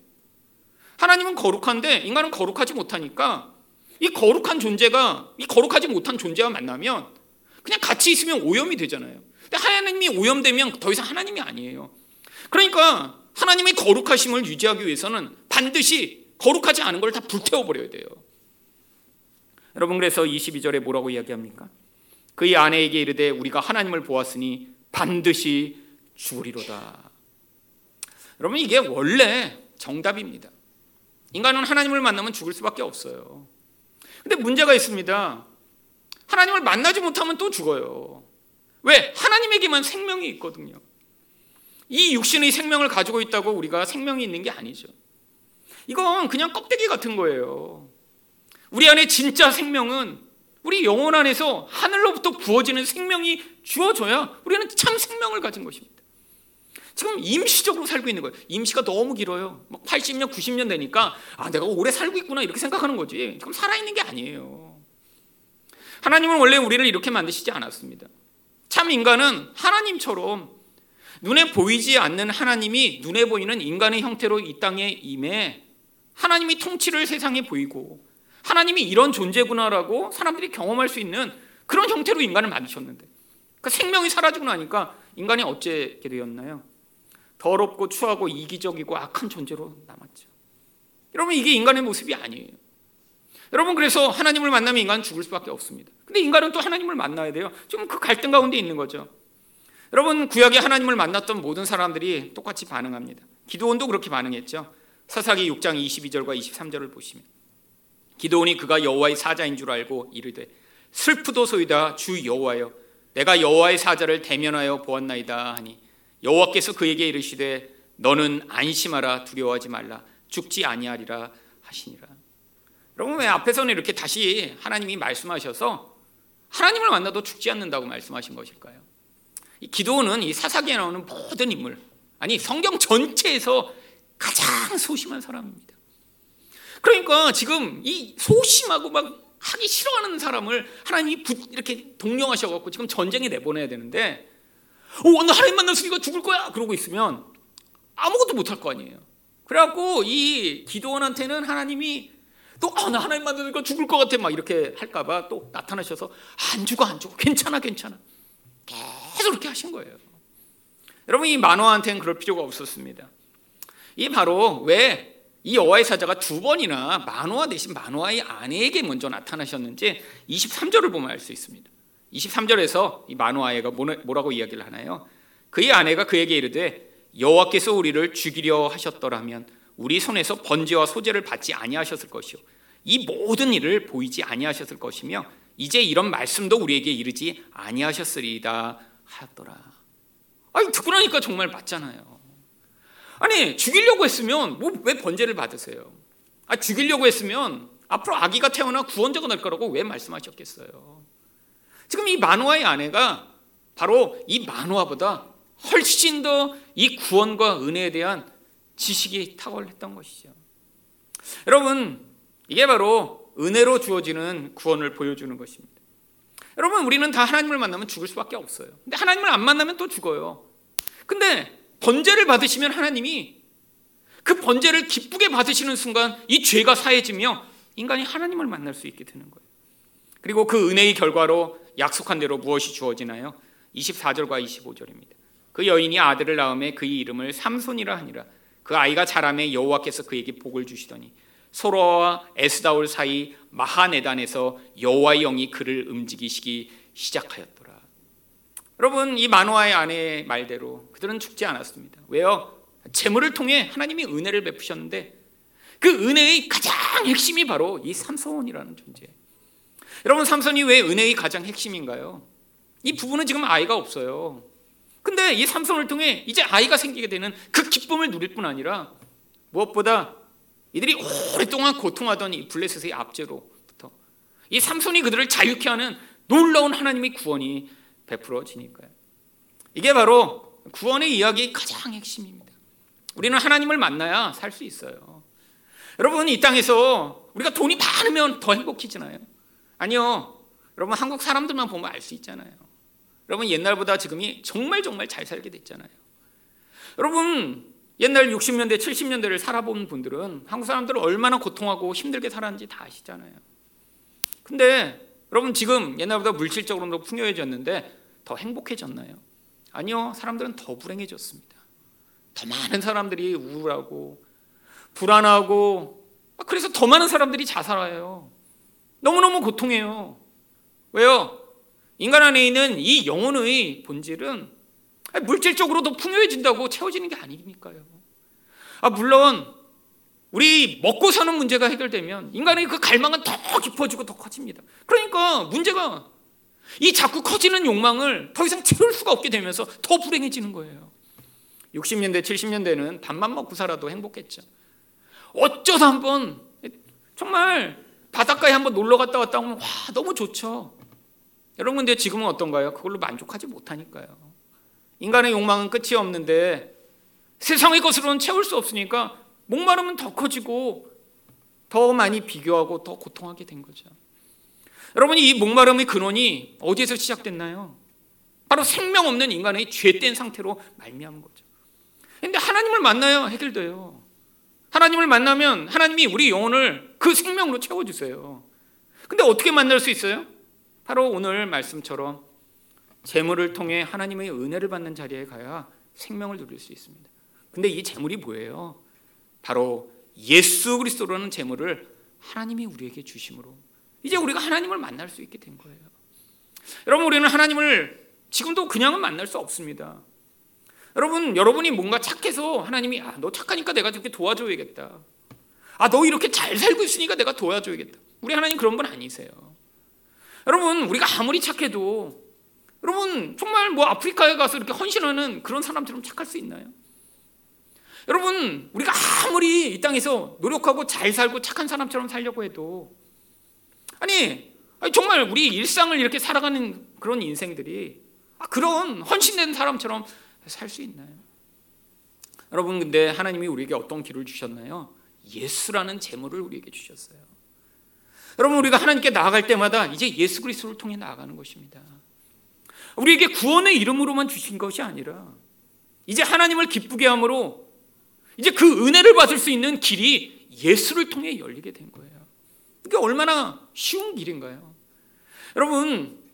하나님은 거룩한데 인간은 거룩하지 못하니까 이 거룩한 존재가 이 거룩하지 못한 존재와 만나면 그냥 같이 있으면 오염이 되잖아요. 근데 하나님이 오염되면 더 이상 하나님이 아니에요. 그러니까 하나님의 거룩하심을 유지하기 위해서는 반드시 거룩하지 않은 걸 다 불태워 버려야 돼요. 여러분 그래서 22절에 뭐라고 이야기합니까? 그의 아내에게 이르되 우리가 하나님을 보았으니 반드시 죽으리로다. 여러분 이게 원래 정답입니다. 인간은 하나님을 만나면 죽을 수밖에 없어요. 근데 문제가 있습니다. 하나님을 만나지 못하면 또 죽어요. 왜? 하나님에게만 생명이 있거든요. 이 육신의 생명을 가지고 있다고 우리가 생명이 있는 게 아니죠. 이건 그냥 껍데기 같은 거예요. 우리 안에 진짜 생명은 우리 영혼 안에서 하늘로부터 부어지는 생명이 주어져야 우리는 참 생명을 가진 것입니다. 지금 임시적으로 살고 있는 거예요. 임시가 너무 길어요. 80년, 90년 되니까 아 내가 오래 살고 있구나 이렇게 생각하는 거지. 지금 살아 있는 게 아니에요. 하나님은 원래 우리를 이렇게 만드시지 않았습니다. 참 인간은 하나님처럼 눈에 보이지 않는 하나님이 눈에 보이는 인간의 형태로 이 땅에 임해 하나님이 통치를 세상에 보이고 하나님이 이런 존재구나라고 사람들이 경험할 수 있는 그런 형태로 인간을 만드셨는데 그 생명이 사라지고 나니까 인간이 어찌게 되었나요? 더럽고 추하고 이기적이고 악한 존재로 남았죠. 여러분 이게 인간의 모습이 아니에요. 여러분 그래서 하나님을 만나면 인간은 죽을 수밖에 없습니다. 근데 인간은 또 하나님을 만나야 돼요. 지금 그 갈등 가운데 있는 거죠. 여러분 구약에 하나님을 만났던 모든 사람들이 똑같이 반응합니다. 기도원도 그렇게 반응했죠. 사사기 6장 22절과 23절을 보시면 기도원이 그가 여호와의 사자인 줄 알고 이르되 슬프도소이다 주 여호와여 내가 여호와의 사자를 대면하여 보았나이다 하니 여호와께서 그에게 이르시되 너는 안심하라 두려워하지 말라 죽지 아니하리라 하시니라. 여러분 왜 앞에서는 이렇게 다시 하나님이 말씀하셔서 하나님을 만나도 죽지 않는다고 말씀하신 것일까요? 이 기도는 이 사사기에 나오는 모든 인물 아니 성경 전체에서 가장 소심한 사람입니다. 그러니까 지금 이 소심하고 막 하기 싫어하는 사람을 하나님이 이렇게 동령하셔갖고 지금 전쟁에 내보내야 되는데 오, 나 하나님 만났으니까 죽을 거야 그러고 있으면 아무것도 못할 거 아니에요. 그래갖고 이 기도원한테는 하나님이 또, 아, 나 하나님 만나니까 죽을 것 같아. 막 이렇게 할까봐 또 나타나셔서 안 죽어, 안 죽어. 괜찮아, 괜찮아. 계속 그렇게 하신 거예요. 여러분 이 만화한테는 그럴 필요가 없었습니다. 이 바로 왜 이 여호와의 사자가 두 번이나 만화 대신 만화의 아내에게 먼저 나타나셨는지 23절을 보면 알 수 있습니다. 23절에서 이 만화아이가 뭐라고 이야기를 하나요? 그의 아내가 그에게 이르되 여호와께서 우리를 죽이려 하셨더라면 우리 손에서 번제와 소제를 받지 아니하셨을 것이요 이 모든 일을 보이지 아니하셨을 것이며 이제 이런 말씀도 우리에게 이르지 아니하셨으리이다 하였더라. 아니 듣고 나니까 정말 맞잖아요. 아니 죽이려고 했으면 뭐 왜 번제를 받으세요? 아 죽이려고 했으면 앞으로 아기가 태어나 구원자가 날 거라고 왜 말씀하셨겠어요? 지금 이 만화의 아내가 바로 이 만화보다 훨씬 더 이 구원과 은혜에 대한 지식이 탁월했던 것이죠. 여러분, 이게 바로 은혜로 주어지는 구원을 보여주는 것입니다. 여러분, 우리는 다 하나님을 만나면 죽을 수밖에 없어요. 근데 하나님을 안 만나면 또 죽어요. 근데 번제를 받으시면 하나님이 그 번제를 기쁘게 받으시는 순간 이 죄가 사해지며 인간이 하나님을 만날 수 있게 되는 거예요. 그리고 그 은혜의 결과로 약속한 대로 무엇이 주어지나요? 24절과 25절입니다. 그 여인이 아들을 낳음에 그의 이름을 삼손이라 하니라. 그 아이가 자라매 여호와께서 그에게 복을 주시더니 소로와 에스다올 사이 마하네단에서 여호와의 영이 그를 움직이시기 시작하였더라. 여러분 이 만화의 아내의 말대로 그들은 죽지 않았습니다. 왜요? 재물을 통해 하나님이 은혜를 베푸셨는데 그 은혜의 가장 핵심이 바로 이 삼손이라는 존재. 여러분 삼손이 왜 은혜의 가장 핵심인가요? 이 부부는 지금 아이가 없어요. 근데 이 삼손을 통해 이제 아이가 생기게 되는 그 기쁨을 누릴 뿐 아니라 무엇보다 이들이 오랫동안 고통하던 이 블레셋의 압제로부터 이 삼손이 그들을 자유케 하는 놀라운 하나님의 구원이 베풀어지니까요. 이게 바로 구원의 이야기의 가장 핵심입니다. 우리는 하나님을 만나야 살 수 있어요. 여러분 이 땅에서 우리가 돈이 많으면 더 행복해지나요? 아니요. 여러분 한국 사람들만 보면 알 수 있잖아요. 여러분 옛날보다 지금이 정말 정말 잘 살게 됐잖아요. 여러분 옛날 60년대 70년대를 살아본 분들은 한국 사람들을 얼마나 고통하고 힘들게 살았는지 다 아시잖아요. 근데 여러분 지금 옛날보다 물질적으로도 풍요해졌는데 더 행복해졌나요? 아니요. 사람들은 더 불행해졌습니다. 더 많은 사람들이 우울하고 불안하고 그래서 더 많은 사람들이 자살해요. 너무너무 고통해요. 왜요? 인간 안에 있는 이 영혼의 본질은 물질적으로 더 풍요해진다고 채워지는 게 아니니까요. 아, 물론 우리 먹고 사는 문제가 해결되면 인간의 그 갈망은 더 깊어지고 더 커집니다. 그러니까 문제가 이 자꾸 커지는 욕망을 더 이상 채울 수가 없게 되면서 더 불행해지는 거예요. 60년대, 70년대는 밥만 먹고 살아도 행복했죠. 어쩌다 한번 정말 바닷가에 한번 놀러 갔다 왔다 오면 와 너무 좋죠. 여러분 근데 지금은 어떤가요? 그걸로 만족하지 못하니까요. 인간의 욕망은 끝이 없는데 세상의 것으로는 채울 수 없으니까 목마름은 더 커지고 더 많이 비교하고 더 고통하게 된 거죠. 여러분이 이 목마름의 근원이 어디에서 시작됐나요? 바로 생명 없는 인간의 죄된 상태로 말미암은 거죠. 근데 하나님을 만나야 해결돼요. 하나님을 만나면 하나님이 우리 영혼을 그 생명으로 채워주세요. 근데 어떻게 만날 수 있어요? 바로 오늘 말씀처럼 재물을 통해 하나님의 은혜를 받는 자리에 가야 생명을 누릴 수 있습니다. 근데 이 재물이 뭐예요? 바로 예수 그리스도라는 재물을 하나님이 우리에게 주심으로 이제 우리가 하나님을 만날 수 있게 된 거예요. 여러분 우리는 하나님을 지금도 그냥은 만날 수 없습니다. 여러분, 여러분이 뭔가 착해서 하나님이 아, 너 착하니까 내가 이렇게 도와줘야겠다. 아, 너 이렇게 잘 살고 있으니까 내가 도와줘야겠다. 우리 하나님 그런 분 아니세요. 여러분, 우리가 아무리 착해도 여러분, 정말 뭐 아프리카에 가서 이렇게 헌신하는 그런 사람처럼 착할 수 있나요? 여러분, 우리가 아무리 이 땅에서 노력하고 잘 살고 착한 사람처럼 살려고 해도 아니, 정말 우리 일상을 이렇게 살아가는 그런 인생들이 아, 그런 헌신된 사람처럼 살 수 있나요? 여러분 근데 하나님이 우리에게 어떤 길을 주셨나요? 예수라는 재물을 우리에게 주셨어요. 여러분 우리가 하나님께 나아갈 때마다 이제 예수 그리스도를 통해 나아가는 것입니다. 우리에게 구원의 이름으로만 주신 것이 아니라 이제 하나님을 기쁘게 함으로 이제 그 은혜를 받을 수 있는 길이 예수를 통해 열리게 된 거예요. 그게 얼마나 쉬운 길인가요? 여러분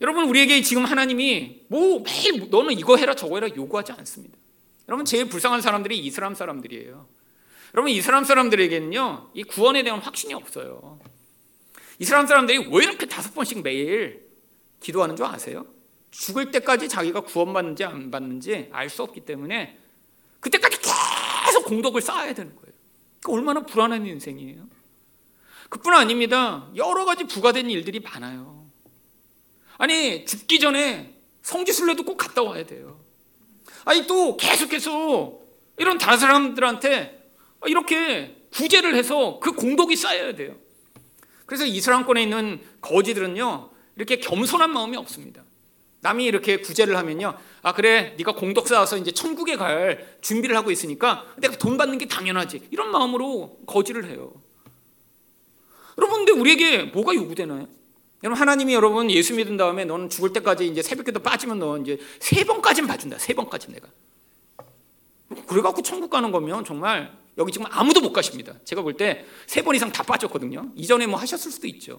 여러분 우리에게 지금 하나님이 뭐 매일 너는 이거 해라 저거 해라 요구하지 않습니다. 여러분 제일 불쌍한 사람들이 이슬람 사람들이에요. 여러분 이슬람 사람들에게는요 이 구원에 대한 확신이 없어요. 이슬람 사람들이 왜 이렇게 다섯 번씩 매일 기도하는 줄 아세요? 죽을 때까지 자기가 구원받는지 안 받는지 알 수 없기 때문에 그때까지 계속 공덕을 쌓아야 되는 거예요. 그러니까 얼마나 불안한 인생이에요. 그뿐 아닙니다. 여러 가지 부과된 일들이 많아요. 아니 죽기 전에 성지순례도 꼭 갔다 와야 돼요. 아니 또 계속해서 이런 다른 사람들한테 이렇게 구제를 해서 그 공덕이 쌓여야 돼요. 그래서 이슬람권에 있는 거지들은요 이렇게 겸손한 마음이 없습니다. 남이 이렇게 구제를 하면요, 아 그래, 네가 공덕 쌓아서 이제 천국에 갈 준비를 하고 있으니까 내가 돈 받는 게 당연하지. 이런 마음으로 거지를 해요. 여러분, 근데 우리에게 뭐가 요구되나요? 여러분 하나님이 여러분 예수 믿은 다음에 너는 죽을 때까지 이제 새벽기도 빠지면 너 이제 세 번까지는 봐준다. 세 번까지 내가. 그래갖고 천국 가는 거면 정말 여기 지금 아무도 못 가십니다. 제가 볼 때 세 번 이상 다 빠졌거든요. 이전에 뭐 하셨을 수도 있죠.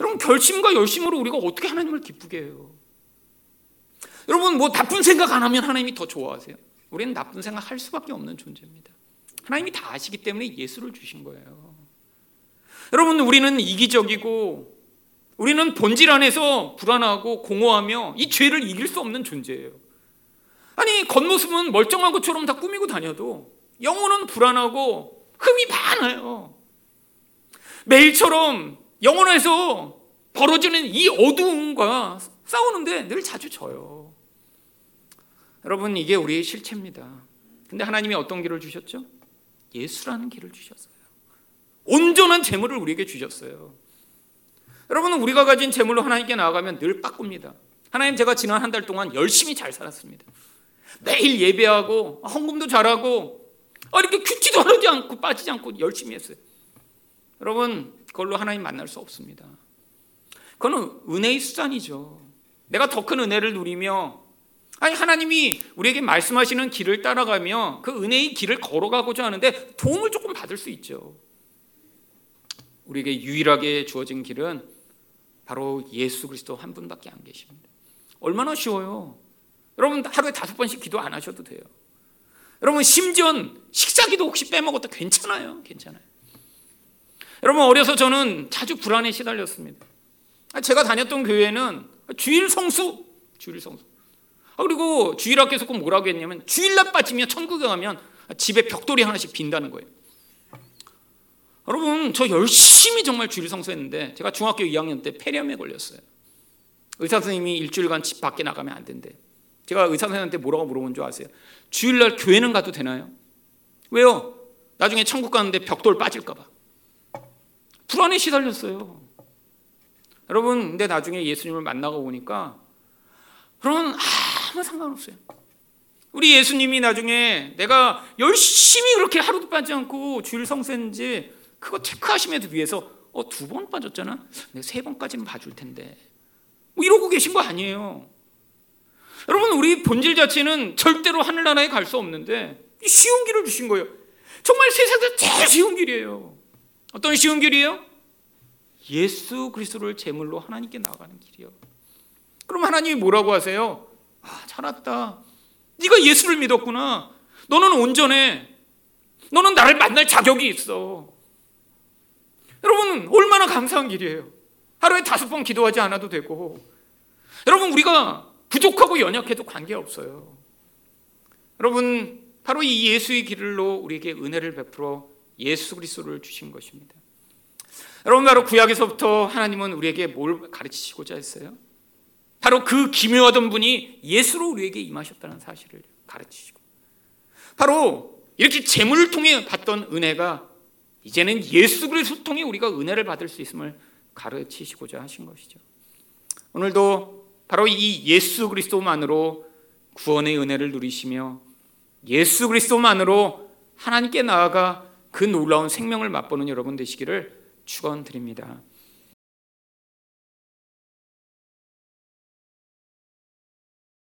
여러분 결심과 열심으로 우리가 어떻게 하나님을 기쁘게 해요? 여러분 뭐 나쁜 생각 안 하면 하나님이 더 좋아하세요. 우리는 나쁜 생각 할 수밖에 없는 존재입니다. 하나님이 다 아시기 때문에 예수를 주신 거예요. 여러분 우리는 이기적이고 우리는 본질 안에서 불안하고 공허하며 이 죄를 이길 수 없는 존재예요. 아니 겉모습은 멀쩡한 것처럼 다 꾸미고 다녀도 영혼은 불안하고 흠이 많아요. 매일처럼 영혼에서 벌어지는 이 어두움과 싸우는데 늘 자주 져요. 여러분 이게 우리의 실체입니다. 근데 하나님이 어떤 길을 주셨죠? 예수라는 길을 주셨어요. 온전한 재물을 우리에게 주셨어요. 여러분은 우리가 가진 재물로 하나님께 나아가면 늘 빠꿉니다. 하나님 제가 지난 한 달 동안 열심히 잘 살았습니다. 매일 예배하고 헌금도 잘하고 아, 이렇게 큐티도 하지 않고 빠지지 않고 열심히 했어요. 여러분 그걸로 하나님 만날 수 없습니다. 그거는 은혜의 수단이죠. 내가 더 큰 은혜를 누리며 아니 하나님이 우리에게 말씀하시는 길을 따라가며 그 은혜의 길을 걸어가고자 하는데 도움을 조금 받을 수 있죠. 우리에게 유일하게 주어진 길은 바로 예수 그리스도 한 분밖에 안 계십니다. 얼마나 쉬워요. 여러분 하루에 다섯 번씩 기도 안 하셔도 돼요. 여러분 심지어 식사기도 혹시 빼먹어도 괜찮아요. 괜찮아요. 여러분 어려서 저는 자주 불안에 시달렸습니다. 제가 다녔던 교회는 주일 성수, 주일 성수. 아, 그리고 주일 학교에서 꼭 뭐라고 했냐면 주일날 빠지면 천국에 가면 집에 벽돌이 하나씩 빈다는 거예요. 여러분 저 열심히 정말 주일 성수했는데 제가 중학교 2학년 때 폐렴에 걸렸어요. 의사 선생님이 일주일간 집 밖에 나가면 안 된대. 제가 의사 선생님한테 뭐라고 물어본 줄 아세요? 주일날 교회는 가도 되나요? 왜요? 나중에 천국 가는데 벽돌 빠질까 봐. 불안에 시달렸어요. 여러분, 근데 나중에 예수님을 만나고 보니까 그러면 아무 상관없어요. 우리 예수님이 나중에 내가 열심히 그렇게 하루도 빠지 않고 주일 성수했는지 그거 체크하심에도 위해서 어, 두 번 빠졌잖아? 내가 세 번까지는 봐줄 텐데. 뭐 이러고 계신 거 아니에요. 여러분, 우리 본질 자체는 절대로 하늘나라에 갈 수 없는데 쉬운 길을 주신 거예요. 정말 세상에서 제일 쉬운 길이에요. 어떤 쉬운 길이에요? 예수 그리스도를 제물로 하나님께 나가는 길이요. 그럼 하나님이 뭐라고 하세요? 아, 잘왔다. 네가 예수를 믿었구나. 너는 온전해. 너는 나를 만날 자격이 있어. 여러분 얼마나 감사한 길이에요. 하루에 다섯 번 기도하지 않아도 되고. 여러분 우리가 부족하고 연약해도 관계없어요. 여러분 바로 이 예수의 길로 우리에게 은혜를 베풀어 예수 그리스도를 주신 것입니다. 여러분 바로 구약에서부터 하나님은 우리에게 뭘 가르치시고자 했어요? 바로 그 기묘하던 분이 예수로 우리에게 임하셨다는 사실을 가르치시고 바로 이렇게 재물을 통해 받던 은혜가 이제는 예수 그리스도 통해 우리가 은혜를 받을 수 있음을 가르치시고자 하신 것이죠. 오늘도 바로 이 예수 그리스도만으로 구원의 은혜를 누리시며 예수 그리스도만으로 하나님께 나아가 그 놀라운 생명을 맛보는 여러분 되시기를 축원드립니다.